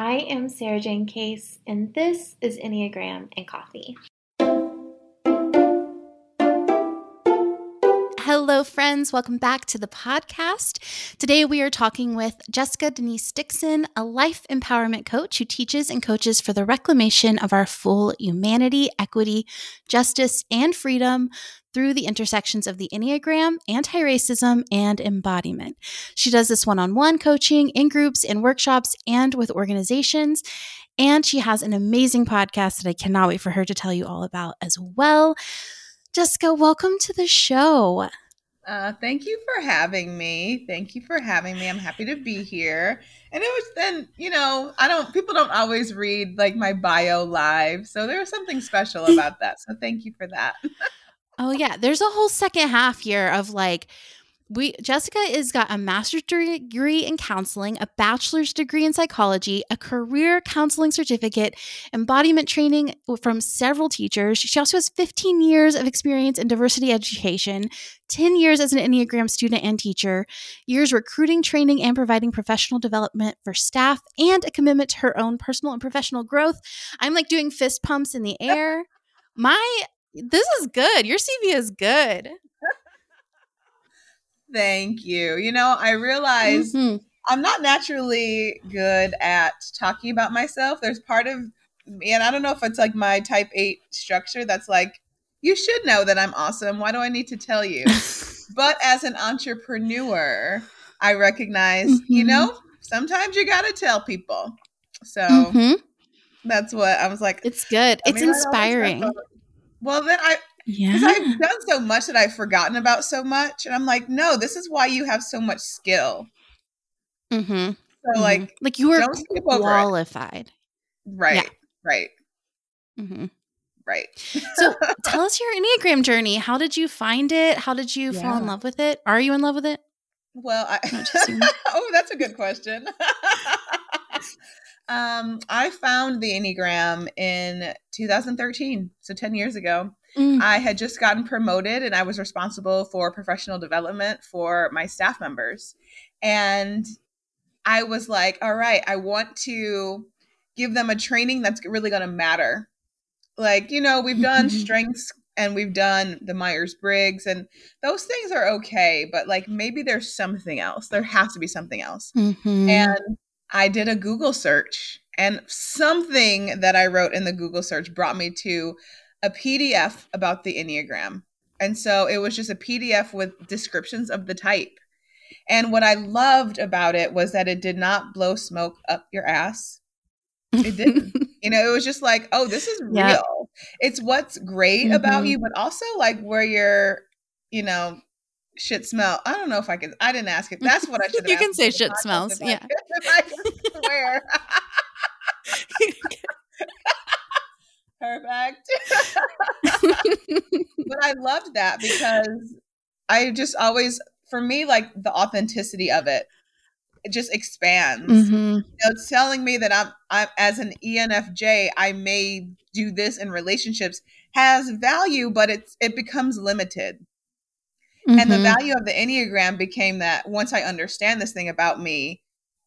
I am Sarajane Case, and this is Enneagram and Coffee. Hello, friends. Welcome back to the podcast. Today, we are talking with Jessica Denise Dickson, a life empowerment coach who teaches and coaches for the reclamation of our full humanity, equity, justice, and freedom through the intersections of the Enneagram, anti racism, and embodiment. She does this one on one coaching in groups, in workshops, and with organizations. And she has an amazing podcast that I cannot wait for her to tell you all about as well. Jessica, welcome to the show. Uh, thank you for having me. Thank you for having me. I'm happy to be here. And it was then, you know, I don't, people don't always read like my bio live. So there was something special about that. So thank you for that. oh, yeah. There's a whole second half here of like, we Jessica is got a master's degree in counseling, a bachelor's degree in psychology, a career counseling certificate, embodiment training from several teachers. She also has 15 years of experience in diversity education, 10 years as an Enneagram student and teacher, years recruiting, training, and providing professional development for staff, and a commitment to her own personal and professional growth. I'm like doing fist pumps in the air. My this is good. Your CV is good. Thank you. You know, I realize mm-hmm. I'm not naturally good at talking about myself. There's part of me, and I don't know if it's like my type eight structure that's like, you should know that I'm awesome. Why do I need to tell you? but as an entrepreneur, I recognize, mm-hmm. you know, sometimes you got to tell people. So mm-hmm. that's what I was like. It's good. It's inspiring. Well, then I yeah. Because I've done so much that I've forgotten about so much. And I'm like, no, this is why you have so much skill. Mm-hmm. So mm-hmm. like like you were qualified. Right. Yeah. Right. Mm-hmm. Right. so tell us your Enneagram journey. How did you find it? How did you yeah. fall in love with it? Are you in love with it? Well, I, oh, that's a good question. um, I found the Enneagram in 2013, so 10 years ago. Mm. I had just gotten promoted and I was responsible for professional development for my staff members. And I was like, all right, I want to give them a training that's really going to matter. Like, you know, we've done strengths and we've done the Myers Briggs, and those things are okay, but like maybe there's something else. There has to be something else. Mm-hmm. And I did a Google search, and something that I wrote in the Google search brought me to a PDF about the Enneagram. And so it was just a PDF with descriptions of the type. And what I loved about it was that it did not blow smoke up your ass. It didn't. you know, it was just like, oh, this is real. It's what's great mm-hmm. about you, but also like where you're, you know, shit smell. I don't know if I can. I didn't ask it. That's what I should. you can say shit smells. yeah. I, I swear. Perfect. but I loved that because I just always, for me, like the authenticity of it, it just expands. Mm-hmm. You know, it's telling me that I'm, I'm as an ENFJ, I may do this in relationships has value, but it's it becomes limited. Mm-hmm. And the mm-hmm. value of the Enneagram became that once I understand this thing about me,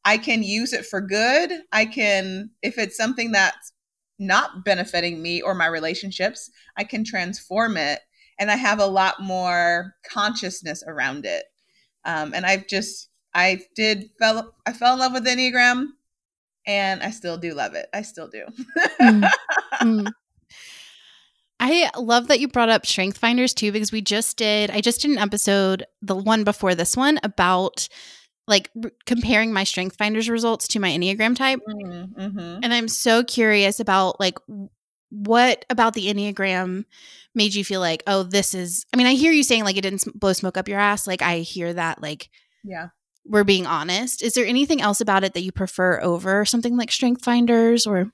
I can use it for good. I can, if it's something that's not benefiting me or my relationships, I can transform it and I have a lot more consciousness around it. Um, and I've just, I did, fell, I fell in love with Enneagram and I still do love it. I still do. mm. Mm. I love that you brought up Strength Finders too, because we just did, I just did an episode, the one before this one, about like r- comparing my strength finders results to my enneagram type mm-hmm, mm-hmm. and i'm so curious about like what about the enneagram made you feel like oh this is i mean i hear you saying like it didn't blow smoke up your ass like i hear that like yeah we're being honest. Is there anything else about it that you prefer over something like Strength Finders or?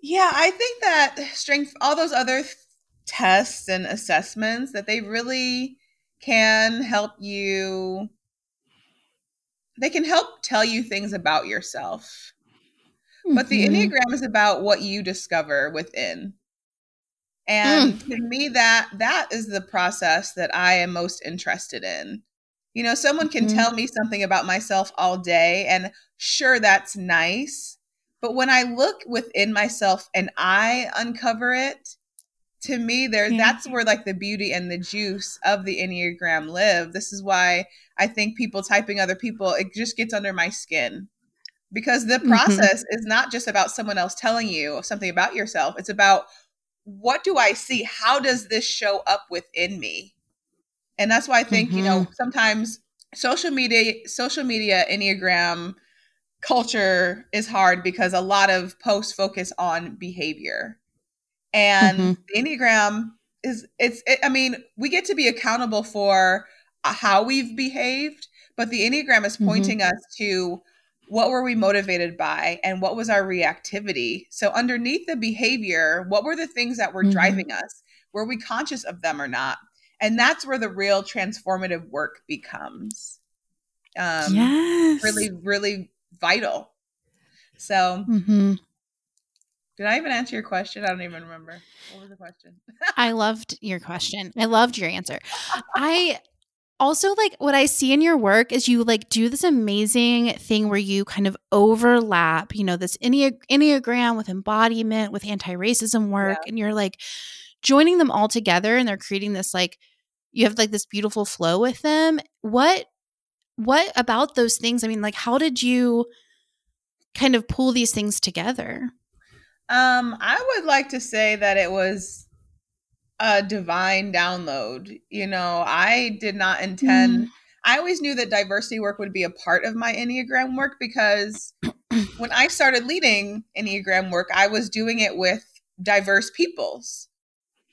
Yeah, I think that strength, all those other th- tests and assessments, that they really can help you. They can help tell you things about yourself. Mm-hmm. But the mm-hmm. Enneagram is about what you discover within. And mm. to me that that is the process that I am most interested in. You know, someone can mm-hmm. tell me something about myself all day and sure that's nice, but when I look within myself and I uncover it, to me there yeah. that's where like the beauty and the juice of the enneagram live this is why i think people typing other people it just gets under my skin because the mm-hmm. process mm-hmm. is not just about someone else telling you something about yourself it's about what do I see? How does this show up within me? And that's why I think, mm-hmm. you know, mm-hmm. sometimes social media, social media, Enneagram culture is hard because a lot of posts focus on behavior. And mm-hmm. the Enneagram is, it's, it, I mean, we get to be accountable for uh, how we've behaved, but the Enneagram is mm-hmm. pointing mm-hmm. us to what were we motivated by and what was our reactivity so underneath the behavior what were the things that were mm-hmm. driving us were we conscious of them or not and that's where the real transformative work becomes um yes. really really vital so mm-hmm. Did i even answer your question? I don't even remember. What was the question? I loved your question. I loved your answer. I also like what i see in your work is you like do this amazing thing where you kind of overlap you know this Enne- enneagram with embodiment with anti-racism work yeah. and you're like joining them all together and they're creating this like you have like this beautiful flow with them. What what about those things? I mean like how did you kind of pull these things together um i would like to say that it was a divine download. You know, I did not intend. Mm. I always knew that diversity work would be a part of my Enneagram work because when I started leading Enneagram work, I was doing it with diverse peoples.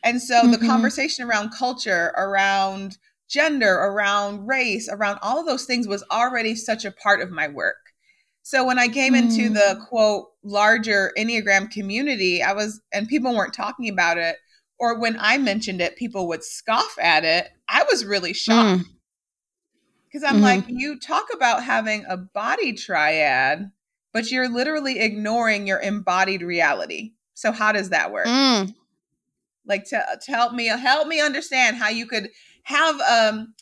And so mm-hmm. the conversation around culture, around gender, around race, around all of those things was already such a part of my work. So when I came mm. into the quote larger Enneagram community, I was, and people weren't talking about it or when I mentioned it, people would scoff at it. I was really shocked because mm. I'm mm-hmm. like, you talk about having a body triad, but you're literally ignoring your embodied reality. So how does that work? Mm. Like to, to help me help me understand how you could have um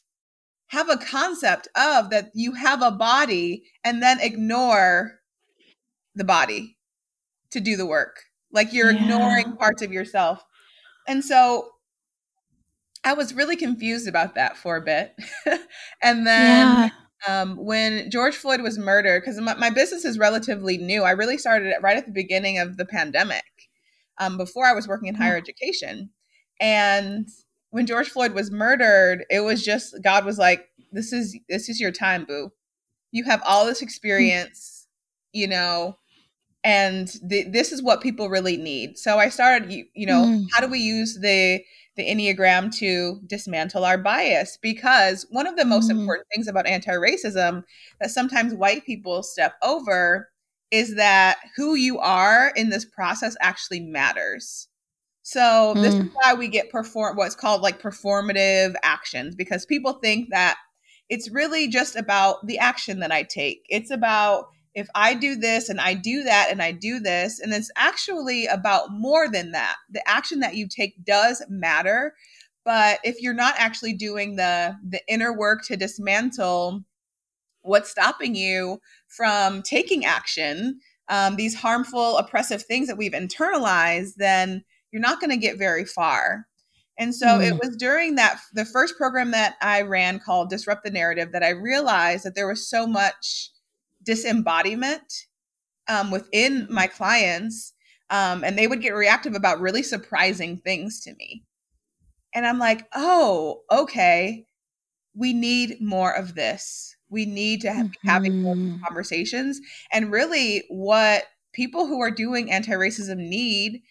have a concept of that you have a body and then ignore the body to do the work. Like you're yeah. ignoring parts of yourself. And so I was really confused about that for a bit. and then yeah. um, when George Floyd was murdered, because my, my, business is relatively new, I really started it right at the beginning of the pandemic, um, before I was working in higher education. And when George Floyd was murdered, it was just God was like, "This is this is your time, boo. You have all this experience, you know and the, this is what people really need so i started you, you know mm. how do we use the the enneagram to dismantle our bias because one of the most mm. important things about anti-racism that sometimes white people step over is that who you are in this process actually matters so mm. this is mm. why we get perform what's called like performative actions because people think that it's really just about the action that i take it's about if I do this and I do that and I do this, and it's actually about more than that. The action that you take does matter, but if you're not actually doing the the inner work to dismantle what's stopping you from taking action, um, these harmful, oppressive things that we've internalized, then you're not going to get very far. And so mm. it was during that the first program that I ran called Disrupt the Narrative that I realized that there was so much disembodiment um, within my clients. Um, and they would get reactive about really surprising things to me. And I'm like, oh, okay, we need more of this. We need to have, mm-hmm. having more mm-hmm. conversations. And really, what people who are doing anti racism need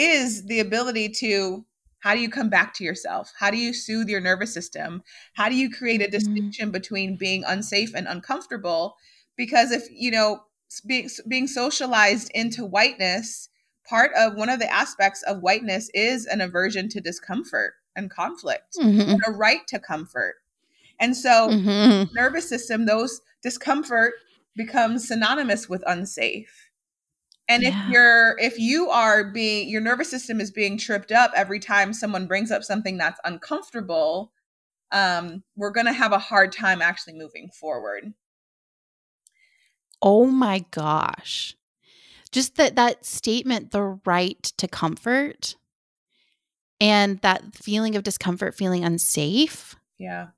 is the ability to How do you come back to yourself? How do you soothe your nervous system? How do you create a mm-hmm. distinction mm-hmm. between being unsafe and uncomfortable? Because if, you know, being, being socialized into whiteness, part of one of the aspects of whiteness is an aversion to discomfort and conflict, mm-hmm. and a right to comfort. And so, mm-hmm. nervous system, those discomfort becomes synonymous with unsafe. And yeah. if you're if you are being your nervous system is being tripped up every time someone brings up something that's uncomfortable, um, we're gonna have a hard time actually moving forward. Oh my gosh. Just that that statement, the right to comfort and that feeling of discomfort, feeling unsafe. Yeah.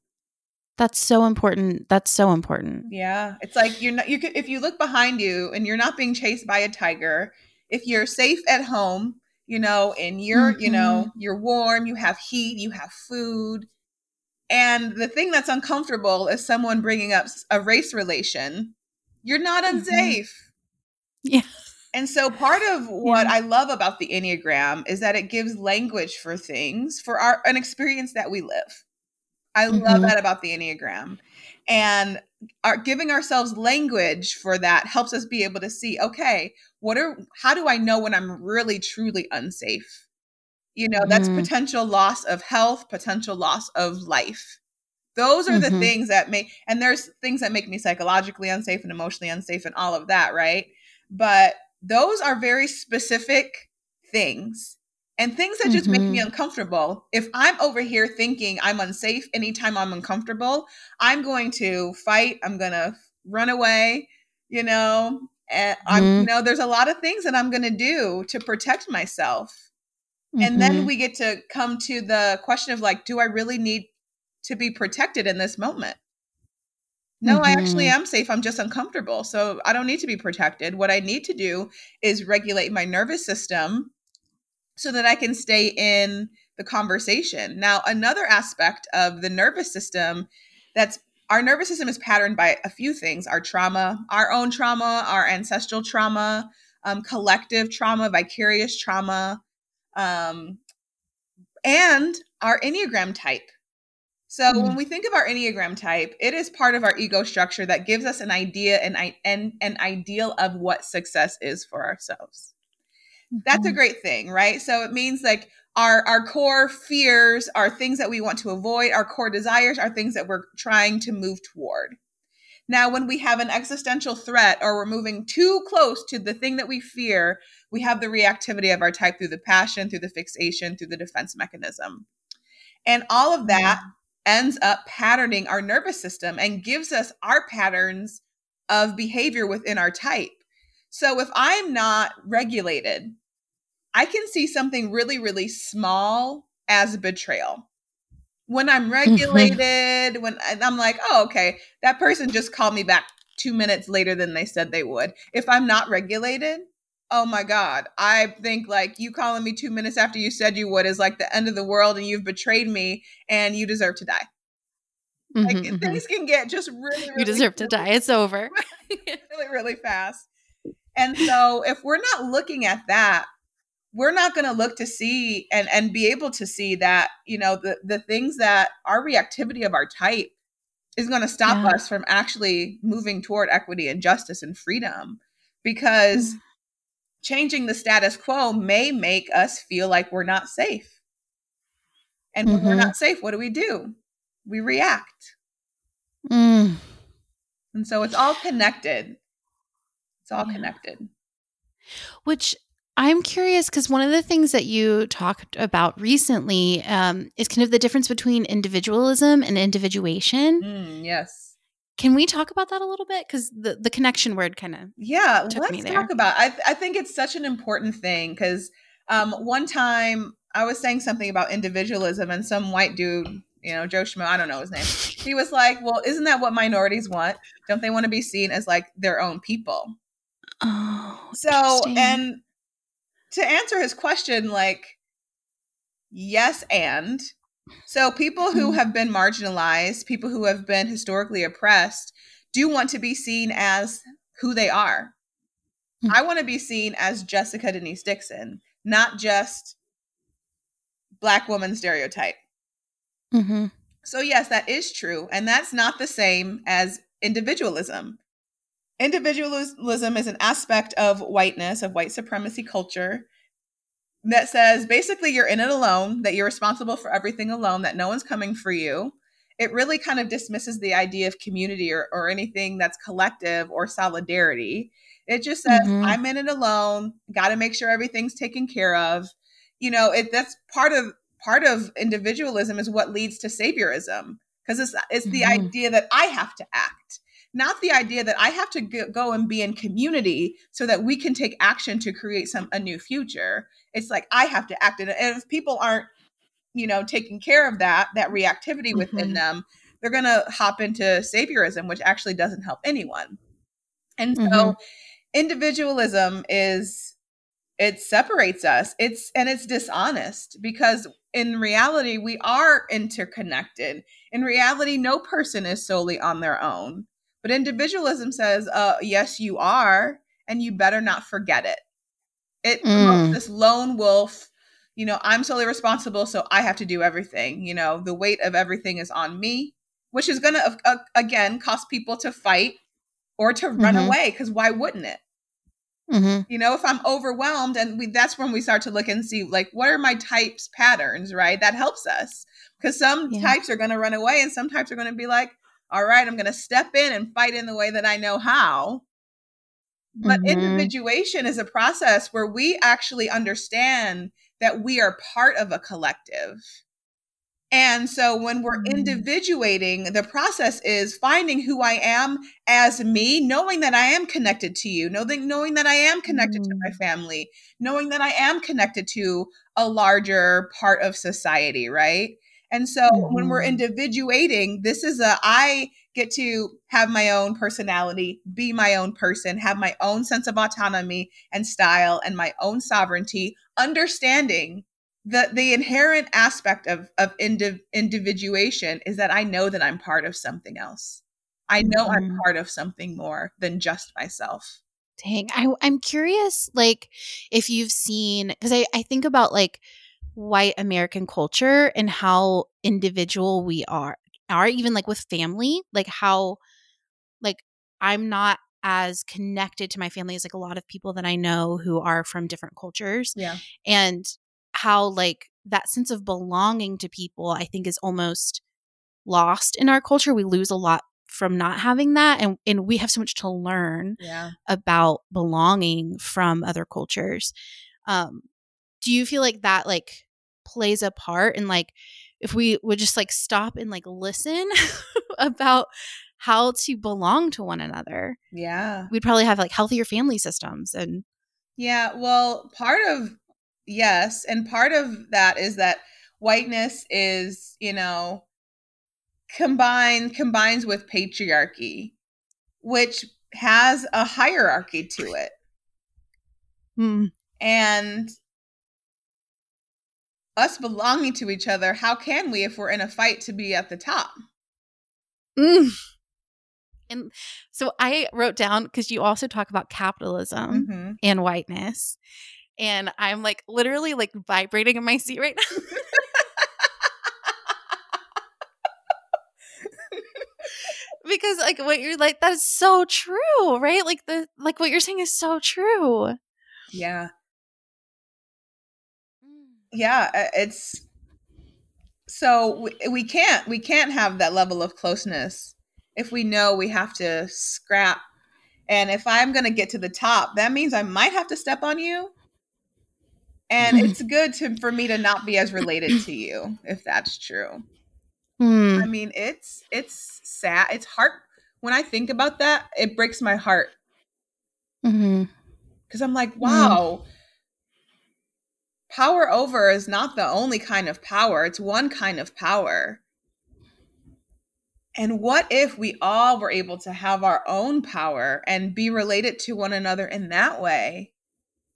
That's so important. That's so important. Yeah. It's like you're not you could if you look behind you and you're not being chased by a tiger, if you're safe at home, you know, and you're, mm-hmm. you know, mm-hmm. you're warm, you have heat, you have food. And the thing that's uncomfortable is someone bringing up a race relation. You're not mm-hmm. unsafe. Mm-hmm. Yeah. And so part of what yeah. I love about the Enneagram is that it gives language for things for our an experience that we live. I mm-hmm. love that about the Enneagram. And our, giving ourselves language for that helps us be able to see, okay, what are how do I know when I'm really truly unsafe? You know, mm-hmm. that's potential loss of health, potential loss of life. Those are mm-hmm. the things that make and there's things that make me psychologically unsafe and emotionally unsafe and all of that, right? But those are very specific things and things that just mm-hmm. make me mm-hmm. uncomfortable. If I'm over here thinking I'm unsafe anytime I'm uncomfortable, I'm going to fight, I'm going to run away, you know, and I'm mm-hmm. you know there's a lot of things that I'm going to do to protect myself. Mm-hmm. And then mm-hmm. we get to come to the question of like do I really need to be protected in this moment? No, I actually mm-hmm. am safe. I'm just uncomfortable. So I don't need to be protected. What I need to do is regulate my nervous system so that I can stay in the conversation. Now, another aspect of the nervous system that's our nervous system is patterned by a few things our trauma, our own trauma, our ancestral trauma, um, collective trauma, vicarious trauma, um, and our Enneagram type. So mm. when we think of our Enneagram type, it is part of our ego structure that gives us an idea and an, an ideal of what success is for ourselves. That's a mm-hmm. great thing, right? So it means like our our core fears are things that we want to avoid, our core desires are things that we're trying to move toward. Now, when we have an existential threat or we're moving too close to the thing that we fear, we have the reactivity of our type through the passion, through the fixation, through the defense mechanism. And all of that ends up patterning our nervous system and gives us our patterns of behavior within our type. So if I'm not regulated, I can see something really, really small as betrayal. When I'm mm-hmm. regulated, when I'm like, oh, okay, that person just called me back two minutes later than they said they would. If I'm not regulated, oh my god i think like you calling me two minutes after you said you would is like the end of the world and you've betrayed me and you deserve to die mm-hmm, like mm-hmm. things can get just really, really you deserve really, to die it's over really really fast and so if we're not looking at that we're not going to look to see and and be able to see that you know the the things that our reactivity of our type is going to stop yeah. us from actually moving toward equity and justice and freedom because mm changing the status quo may make us feel like we're not safe. And when mm-hmm. we're not safe, what do we do? We react. Mm. And so it's all connected. It's all yeah. connected. Which I'm curious because one of the things that you talked about recently um, is kind of the difference between individualism and individuation. Mm, yes. Can we talk about that a little bit? Because the, the connection word kind of yeah. let's talk about. I I think it's such an important thing because um, one time I was saying something about individualism and some white dude, you know, Joe Schmo, I don't know his name. He was like, "Well, isn't that what minorities want? Don't they want to be seen as like their own people?" Oh, so and to answer his question, like yes, and so people who mm-hmm. have been marginalized, people who have been historically oppressed, do want to be seen as who they are. Mm-hmm. I want to be seen as Jessica Denise Dickson, not just black woman stereotype. Mm-hmm. So, yes, that is true. And that's not the same as individualism. Individualism is an aspect of whiteness, of white supremacy culture that says basically you're in it alone, that you're responsible for everything alone, that no one's coming for you. It really kind of dismisses the idea of community or, or anything that's collective or solidarity. It just says, mm-hmm. I'm in it alone, got to make sure everything's taken care of. You know, it that's part of part of individualism is what leads to saviorism because it's it's mm-hmm. the idea that I have to act not the idea that I have to go and be in community so that we can take action to create some a new future. It's like I have to act, and if people aren't, you know, taking care of that that reactivity within mm-hmm. them, they're going to hop into saviorism, which actually doesn't help anyone. And so, mm-hmm. individualism is it separates us. It's and it's dishonest because in reality we are interconnected. In reality, no person is solely on their own. But individualism says, uh, yes, you are, and you better not forget it. It mm. this lone wolf, you know, I'm solely responsible, so I have to do everything. You know, the weight of everything is on me, which is going to, uh, again, cause people to fight or to run mm-hmm. away, because why wouldn't it? Mm-hmm. You know, if I'm overwhelmed, and we, that's when we start to look and see, like, what are my types patterns, right? That helps us because some yeah. types are going to run away, and some types are going to be like, all right, I'm going to step in and fight in the way that I know how. But mm-hmm. individuation is a process where we actually understand that we are part of a collective. And so when we're mm-hmm. individuating, the process is finding who I am as me, knowing that I am connected to you, knowing, knowing that I am connected mm-hmm. to my mm. family, knowing that I am connected to a larger part of society, right? And so mm-hmm. when we're mm-hmm. individuating, this is a I get to have my own personality, be my own person, have my own sense of autonomy and style and my own sovereignty, understanding the the inherent aspect of of indiv- individuation is that I know that I'm part of something else. I know mm-hmm. I'm part of something more than just myself. Dang, I, I'm curious, like, if you've seen, because I, I think about like white American culture and how individual we are are even like with family like how like i'm not as connected to my family as like a lot of people that i know who are from different cultures yeah. and how like that sense of belonging to people i think is almost lost in our culture. We lose a lot from not having that and and we have so much to learn yeah. about belonging from other cultures. Um do you feel like that like plays a part in like if we would just like stop and like listen about how to belong to one another yeah we'd probably have like healthier family systems and yeah well part of yes and part of that is that whiteness is you know combined combines with patriarchy which has a hierarchy to it hmm. and us belonging to each other, how can we, if we're in a fight, to be at the top? Mm. And so I wrote down because you also talk about capitalism mm-hmm. and whiteness. And I'm like literally like vibrating in my seat right now. because like what you're like that is so true, right? Like the like what you're saying is so true. Yeah yeah uh, it's so we, we can't we can't have that level of closeness if we know we have to scrap and if i'm going to get to the top that means i might have to step on you and mm. it's good to for me to not be as related to you if that's true mm. i mean it's it's sad it's heart when i think about that it breaks my heart because mm-hmm. i'm like wow mm power over is not the only kind of power, it's one kind of power. And what if we all were able to have our own power and be related to one another in that way?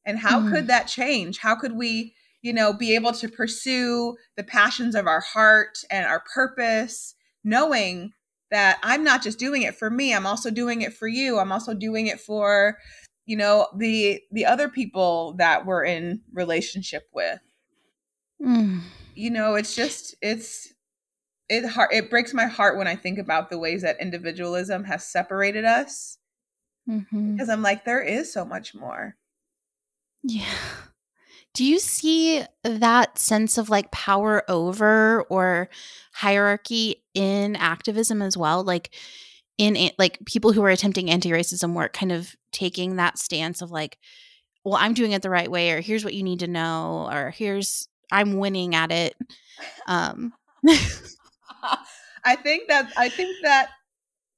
And how mm. could that change? How could we, you know, be able to pursue the passions of our heart and our purpose, knowing that I'm not just doing it for me, I'm also doing it for you. I'm also doing it for you know the the other people that we're in relationship with Mm. You know, it's just it's it heart it breaks my heart when I think about the ways that individualism has separated us. Mm-hmm. Because I'm like, there is so much more. Yeah. Do you see that sense of like power over or hierarchy in activism as well? Like in like people who are attempting anti-racism work kind of taking that stance of like well i'm doing it the right way or here's what you need to know or here's i'm winning at it. Um. I think that i think that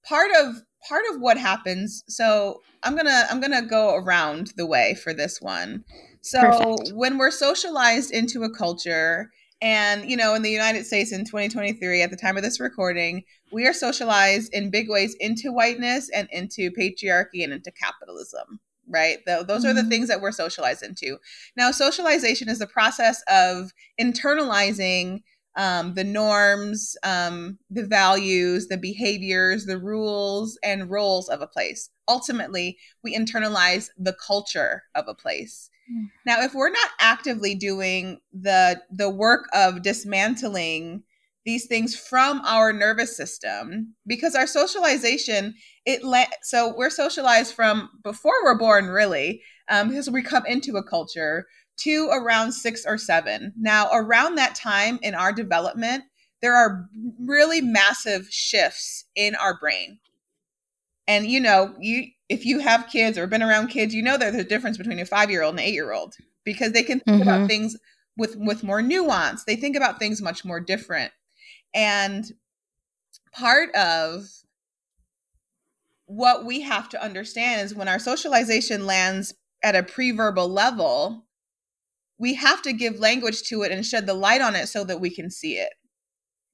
part of part of what happens so i'm gonna i'm gonna go around the way for this one. So Perfect. when we're socialized into a culture and, you know, in the United States in 2023, at the time of this recording, we are socialized in big ways into whiteness and into patriarchy and into capitalism, right? those mm-hmm. are the mm-hmm. things that we're socialized into. Now, socialization is the process of internalizing um, the norms, um, the values, the behaviors, the rules, and roles of a place. Ultimately, we internalize the culture of a place. Now, if we're not actively doing the the work of dismantling these things from our nervous system because our socialization it so we're socialized from before we're born really um, because we come into a culture to around six or seven now around that time in our development there are really massive shifts in our brain and you know you if you have kids or been around kids, you know there's a difference between a five year old and an eight year old because they can think mm-hmm. about things with with more nuance. They think about things much more different. And part of what we have to understand is when our socialization lands at a pre-verbal level, we have to give language to it and shed the light on it so that we can see it.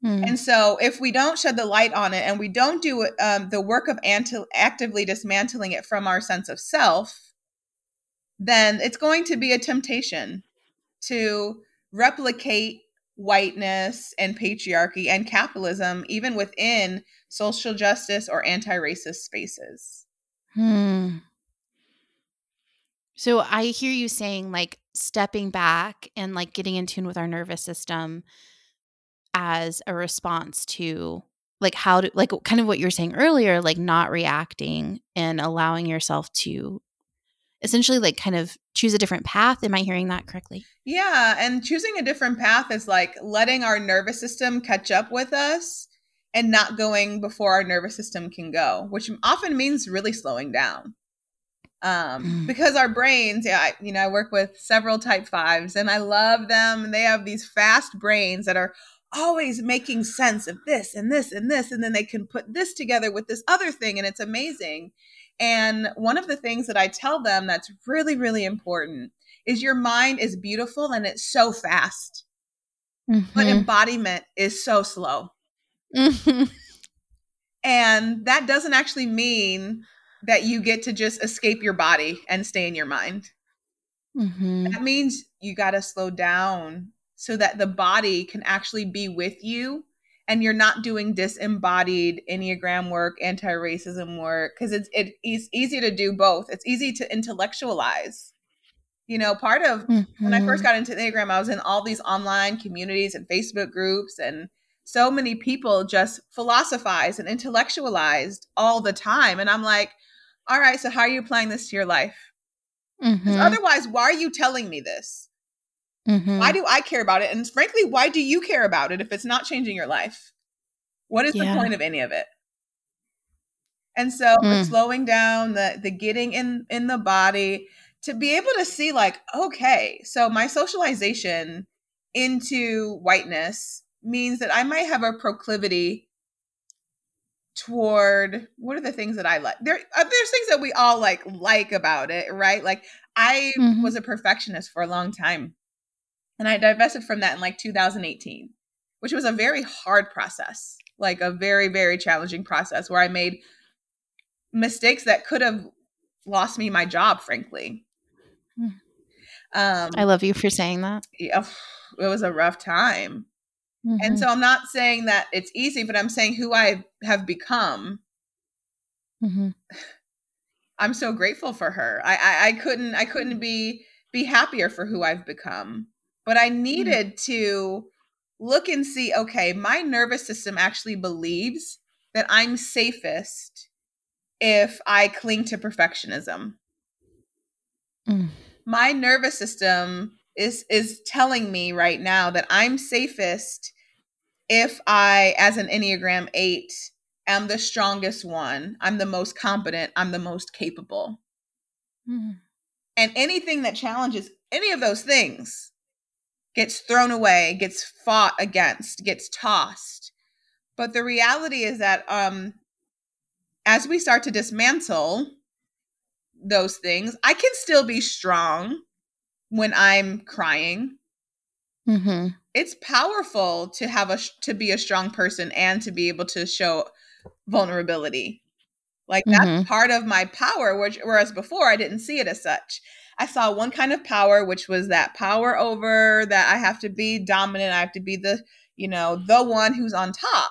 Hmm. And so, if we don't shed the light on it and we don't do um, the work of anti- actively dismantling it from our sense of self, then it's going to be a temptation to replicate whiteness and patriarchy and capitalism, even within social justice or anti racist spaces. Hmm. So, I hear you saying like stepping back and like getting in tune with our nervous system as a response to like how to like kind of what you were saying earlier like not reacting and allowing yourself to essentially like kind of choose a different path am i hearing that correctly yeah and choosing a different path is like letting our nervous system catch up with us and not going before our nervous system can go which often means really slowing down um, mm. because our brains yeah I, you know i work with several type fives and i love them and they have these fast brains that are always making sense of this and this and this. And then they can put this together with this other thing. And it's amazing. And one of the things that I tell them that's really, really important is your mind is beautiful and it's so fast, mm-hmm. but embodiment is so slow. Mm-hmm. And that doesn't actually mean that you get to just escape your body and stay in your mind. Mm-hmm. That means you got to slow down so that the body can actually be with you and you're not doing disembodied enneagram work anti-racism work because it's it, it's easy to do both it's easy to intellectualize you know part of mm-hmm. when i first mm-hmm. got into enneagram i was in all these online communities and facebook groups and so many people just philosophized and intellectualized all the time and i'm like all right so how are you applying this to your life mm-hmm. otherwise why are you telling me this Mm-hmm. Why do I care about it? And frankly, why do you care about it if it's not changing your life? What is yeah. the point of any of it? And so mm. slowing down the the getting in in the body to be able to see like okay, so my socialization into whiteness means that I might have a proclivity toward what are the things that I like? There uh, there's things that we all like like about it, right? Like I mm-hmm. was a perfectionist for a long time. And I divested from that in like 2018, which was a very hard process, like a very, very challenging process where I made mistakes that could have lost me my job, frankly. Hmm. Um, I love you for saying that. Yeah, it was a rough time. Mm-hmm. And so I'm not saying that it's easy, but I'm saying who I have become. Mm-hmm. I'm so grateful for her. I, I I couldn't I couldn't be be happier for who I've become but I mm-hmm. needed to look and see okay, my nervous system actually believes that I'm safest if I cling to perfectionism. Mm. My nervous system is is telling me right now that I'm safest if I as an Enneagram 8 am the strongest one, I'm the most competent, I'm the most capable. Mm. And anything that challenges any of those things gets thrown away, gets fought against, gets tossed. But the reality is that um, as we start to dismantle those things, I can still be strong when I'm crying. Mm-hmm. It's powerful to have a to be a strong person and to be able to show vulnerability. Like that's mm-hmm. part of my power, which whereas before I didn't see it as such. I saw one kind of power, which was that power over that I have to be dominant. I have to be the, you know, the one who's on top.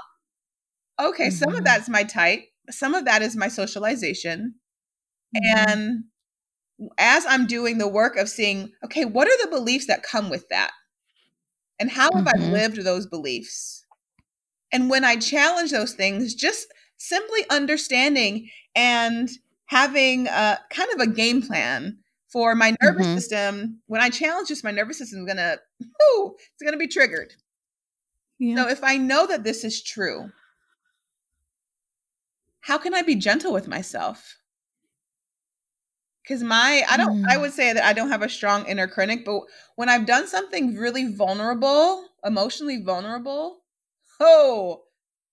Okay, mm-hmm. some of mm-hmm. that's my type. Some of that is my socialization. Mm-hmm. And as I'm doing the work of seeing, okay, what are the beliefs that come with that? And how have I mm-hmm. lived those beliefs? And when I challenge those things, just simply understanding and having a kind of a game plan for my nervous mm-hmm. system when i challenge this my nervous system is gonna whoo, it's gonna be triggered yeah. so if i know that this is true how can i be gentle with myself because my i don't mm. i would say that i don't have a strong inner critic but when i've done something really vulnerable emotionally vulnerable oh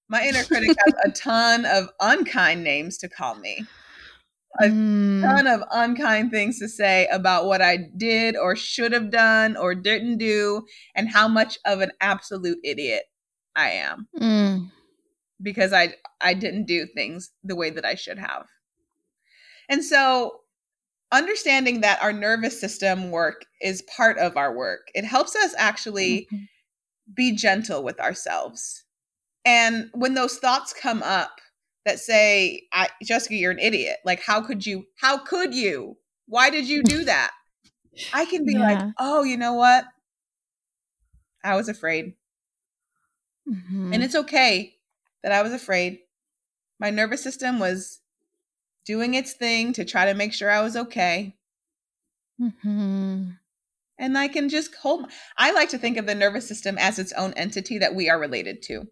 my inner critic has a ton of unkind names to call me a mm. ton of unkind things to say about what I did or should have done or didn't do, and how much of an absolute idiot I am mm. because I I didn't do things the way that I should have. And so understanding that our nervous system work is part of our work. It helps us actually mm-hmm. be gentle with ourselves. And when those thoughts come up, that say, I, Jessica, you're an idiot. Like, how could you? How could you? Why did you do that? I can be yeah. like, oh, you know what? I was afraid. Mm-hmm. And it's okay that I was afraid. My nervous system was doing its thing to try to make sure I was okay. Mm-hmm. And I can just hold. I like to think of the nervous system as its own entity that we are related to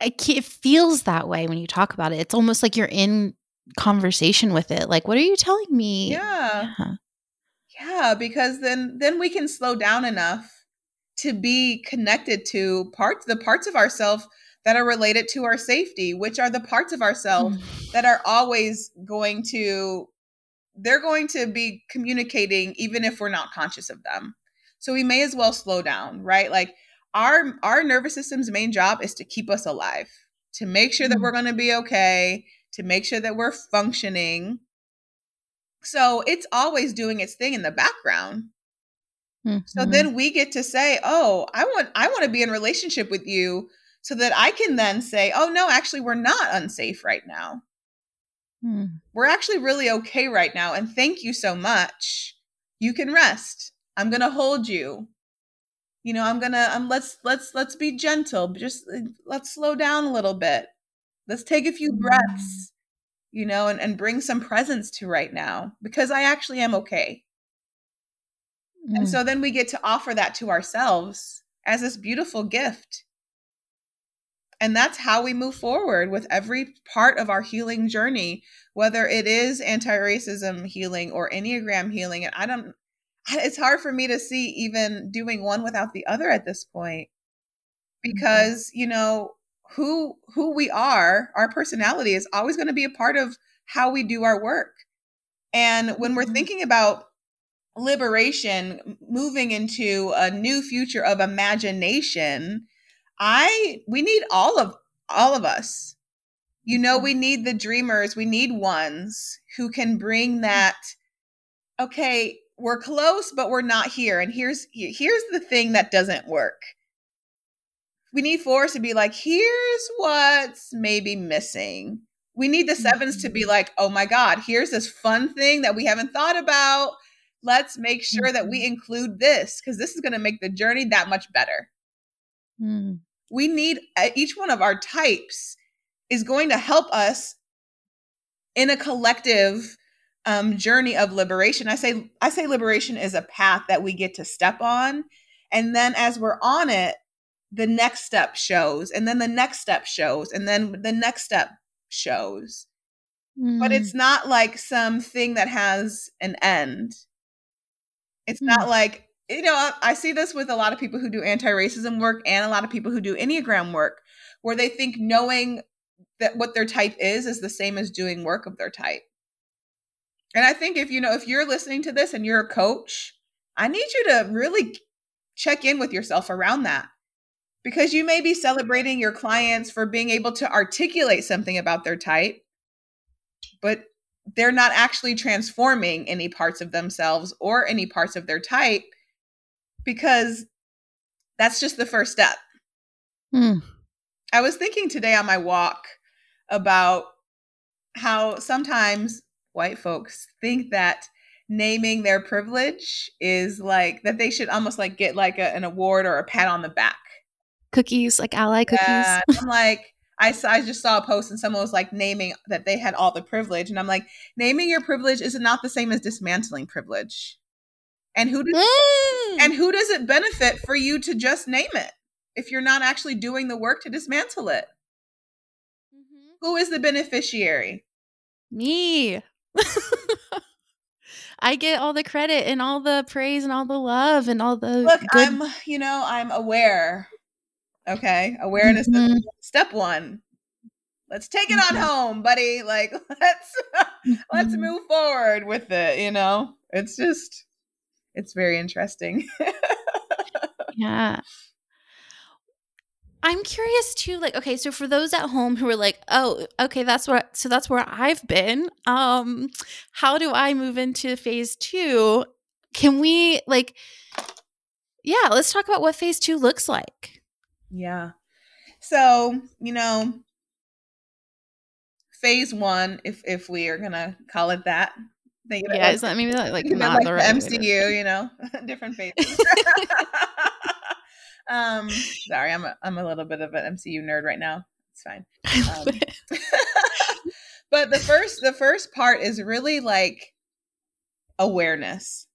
it feels that way when you talk about it. It's almost like you're in conversation with it. Like, what are you telling me? Yeah. Yeah, yeah because then then we can slow down enough to be connected to parts the parts of ourselves that are related to our safety, which are the parts of ourselves mm. that are always going to they're going to be communicating even if we're not conscious of them. So we may as well slow down, right? Like our our nervous system's main job is to keep us alive, to make sure that we're mm. going to be okay, to make sure that we're functioning. So it's always doing its thing in the background. Mm-hmm. So then we get to say, "Oh, I want I want to be in relationship with you." So that I can then say, "Oh no, actually we're not unsafe right now." Mm. We're actually really okay right now and thank you so much. You can rest. I'm going to hold you you know i'm gonna um let's let's let's be gentle just uh, let's slow down a little bit. Let's take a few breaths you know and, and bring some presence to right now because i actually am okay. Mm. and so then we get to offer that to ourselves as this beautiful gift. And that's how we move forward with every part of our healing journey whether it is anti-racism healing or enneagram healing and i don't it's hard for me to see even doing one without the other at this point mm-hmm. because you know who who we are our personality is always going to be a part of how we do our work and when we're mm-hmm. thinking about liberation moving into a new future of imagination i we need all of all of us you know mm-hmm. we need the dreamers we need ones who can bring that okay we're close but we're not here and here's here's the thing that doesn't work we need fours to be like here's what's maybe missing we need the sevens to be mm-hmm. like oh my god here's this fun thing that we haven't thought about let's make sure that we mm-hmm. include this because this is going to make the journey that much better. Mm. We need uh, each one of our types is going to help us in a collective um, journey of liberation. I say I say liberation is a path that we get to step on, and then as we're on it, the next step shows, and then the next step shows, and then the next step shows. Mm. But it's not like something that has an end. It's mm. not like you know I, I see this with a lot of people who do anti-racism work and a lot of people who do enneagram work, where they think knowing that what their type is is the same as doing work of their type and I think if you know, if you're listening to this and you're a coach, I need you to really check in with yourself around that because you may be celebrating your clients for being able to articulate something about their type, but they're not actually transforming any parts of themselves or any parts of their type because that's just the first step. Hmm. I was thinking today on my walk about how sometimes white folks think that naming their privilege is like that they should almost like get like a, an award or a pat on the back. Cookies, like ally cookies. Yeah, I'm like, I, I just saw a post and someone was like naming that they had all the privilege. And I'm like, naming your privilege is not the same as dismantling privilege. And who does mm. and who does it benefit for you to just name it if you're not actually doing the work to dismantle it? Mm-hmm. Who is the beneficiary? Me. I get all the credit and all the praise and all the love and all the Look, good- I'm you know, I'm aware. Okay? Awareness mm-hmm. step 1. Let's take it on home, buddy. Like let's let's mm-hmm. move forward with it, you know? It's just it's very interesting. yeah. I'm curious too, like, okay, so for those at home who are like, oh, okay, that's what so that's where I've been. Um, how do I move into phase two? Can we like yeah, let's talk about what phase two looks like. Yeah. So, you know, phase one, if if we are gonna call it that. Think yeah, is that maybe that like not like the right MCU, you know, different phases. Um, sorry, I'm a, I'm a little bit of an MCU nerd right now. It's fine. Um, but the first the first part is really like awareness.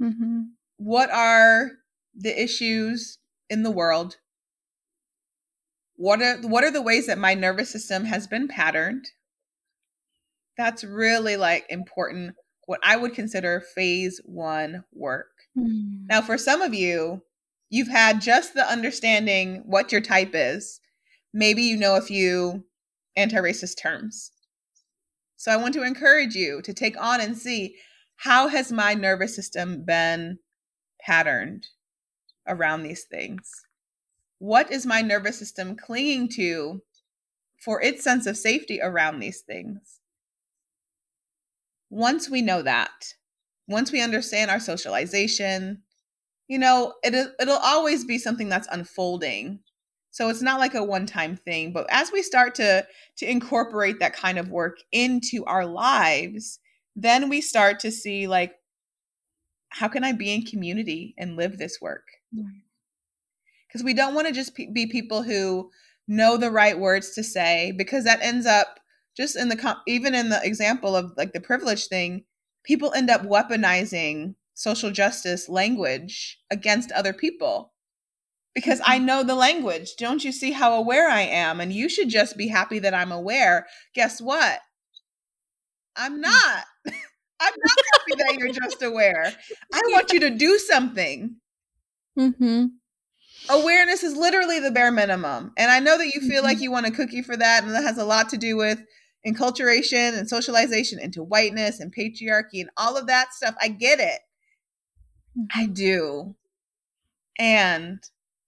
Mm-hmm. What are the issues in the world? What are what are the ways that my nervous system has been patterned? That's really like important. What I would consider phase one work. Mm. Now, for some of you, you've had just the understanding what your type is. Maybe you know a few anti racist terms. So I want to encourage you to take on and see how has my nervous system been patterned around these things? What is my nervous system clinging to for its sense of safety around these things? Once we know that, once we understand our socialization, you know, it it'll always be something that's unfolding. So it's not like a one-time thing, but as we start to to incorporate that kind of work into our lives, then we start to see like how can I be in community and live this work? Because we don't want to just be people who know the right words to say because that ends up just in the even in the example of like the privilege thing, people end up weaponizing social justice language against other people because I mm-hmm. know the language. Don't you see how aware I am? And you should just be happy that I'm aware. Guess what? I'm mm. not. I'm not happy that you're just aware. I want you to do something. Mm-hmm. Awareness is literally the bare minimum. And I know that you feel mm-hmm. like you want a cookie for that, and that has a lot to do with enculturation and socialization into whiteness and patriarchy and all of that stuff. I get it. I do. And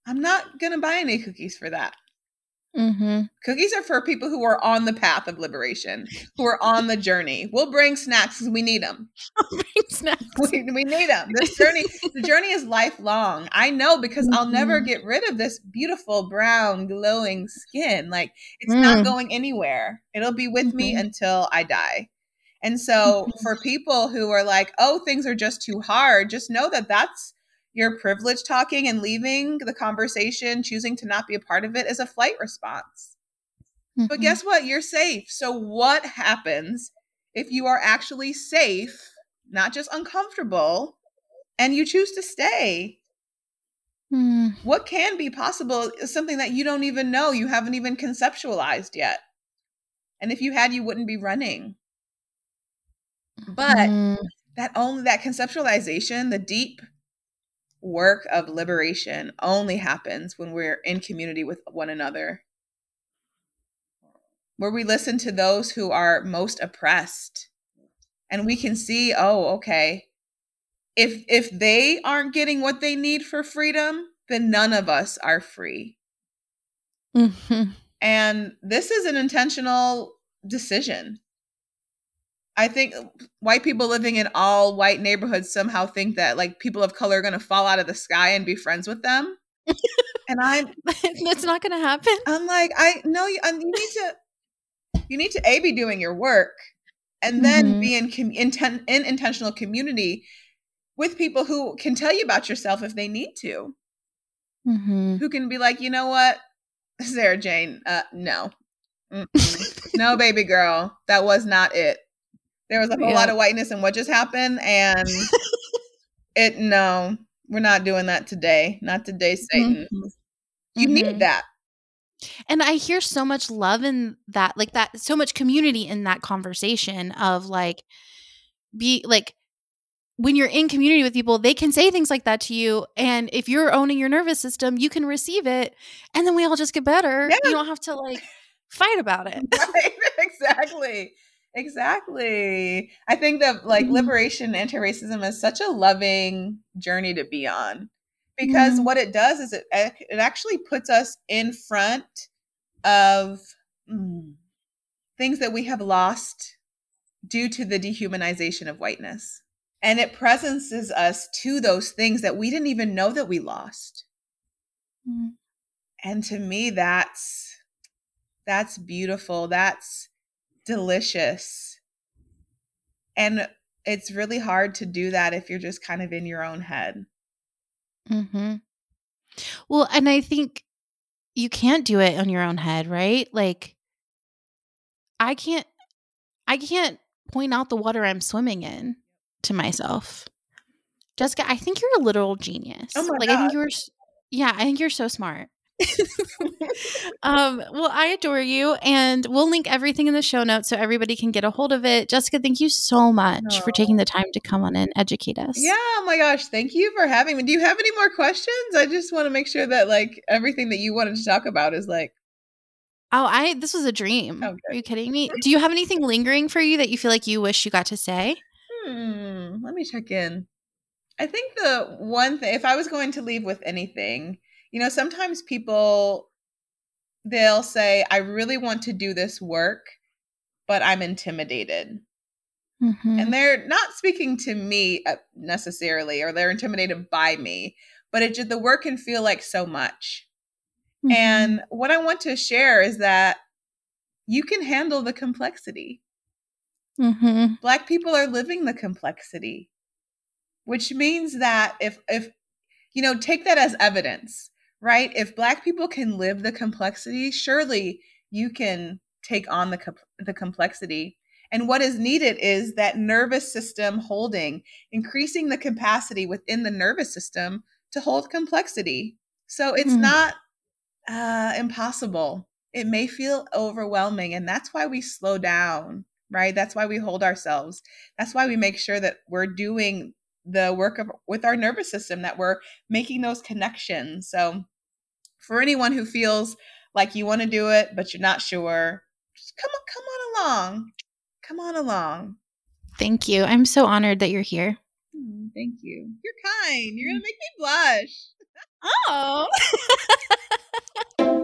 I'm not going to buy any cookies for that. Mm-hmm. Cookies are for people who are on the path of liberation, who are on the journey. We'll bring snacks because we need them. bring snacks. We, we need them. This journey, the journey is lifelong. I know because mm-hmm. I'll never mm-hmm. get rid of this beautiful brown glowing skin. Like it's mm. not going anywhere. It'll be with mm-hmm. me until I die. And so for people who are like, "Oh, things are just too hard," just know that that's your privilege talking and leaving the conversation, choosing to not be a part of it is a flight response. Mm-hmm. But guess what? You're safe. So what happens if you are actually safe, not just uncomfortable, and you choose to stay? Mm. What can be possible is something that you don't even know, you haven't even conceptualized yet. And if you had, you wouldn't be running. But mm. that only that conceptualization, the deep work of liberation only happens when we're in community with one another. Where we listen to those who are most oppressed and we can see, oh, okay, if if they aren't getting what they need for freedom, then none of us are free. Mm-hmm. And this is an intentional decision. I think white people living in all white neighborhoods somehow think that like people of color are going to fall out of the sky and be friends with them. and I'm that's not going to happen. I'm like, I know you, um, you need to you need to a be doing your work and then mm-hmm. be in, com- in, in intentional community with people who can tell you about yourself if they need to. Mm-hmm. Who can be like, you know what, Sarajane, uh, no, no, baby girl, that was not it. There was a whole yeah. lot of whiteness in what just happened, and it no, we're not doing that today. Not today, Satan. Mm-hmm. You mm-hmm. need that. And I hear so much love in that, like that, so much community in that conversation of like, be like, when you're in community with people, they can say things like that to you. And if you're owning your nervous system, you can receive it. And then we all just get better. Yeah. You don't have to like fight about it. Right, exactly. Exactly. I think that like mm-hmm. liberation anti-racism is such a loving journey to be on because mm-hmm. what it does is it it actually puts us in front of mm, things that we have lost due to the dehumanization of whiteness. And it presences us to those things that we didn't even know that we lost. Mm-hmm. And to me that's that's beautiful. That's delicious. And it's really hard to do that if you're just kind of in your own head. Mhm. Well, and I think you can't do it on your own head, right? Like I can't I can't point out the water I'm swimming in to myself. Jessica, I think you're a literal genius. Oh my like God. I think you're yeah, I think you're so smart. um, well, I adore you, and we'll link everything in the show notes so everybody can get a hold of it. Jessica, thank you so much oh. for taking the time to come on and educate us. Yeah, oh my gosh, thank you for having me. Do you have any more questions? I just want to make sure that like everything that you wanted to talk about is like. Oh, I this was a dream. Okay. Are you kidding me? Do you have anything lingering for you that you feel like you wish you got to say? Hmm, let me check in. I think the one thing, if I was going to leave with anything, you know, sometimes people they'll say, I really want to do this work, but I'm intimidated. Mm-hmm. And they're not speaking to me uh, necessarily, or they're intimidated by me, but it just, the work can feel like so much. Mm-hmm. And what I want to share is that you can handle the complexity. Mm-hmm. Black people are living the complexity, which means that if, if, you know, take that as evidence right? If Black people can live the complexity, surely you can take on the, the complexity. And what is needed is that nervous system holding, increasing the capacity within the nervous system to hold complexity. So it's mm. not uh, impossible. It may feel overwhelming, and that's why we slow down, right? That's why we hold ourselves. That's why we make sure that we're doing the work of with our nervous system, that we're making those connections. So for anyone who feels like you want to do it but you're not sure, just come on, come on along. Come on along. Thank you. I'm so honored that you're here. Hmm, thank you. You're kind. You're going to mm. make me blush. Oh.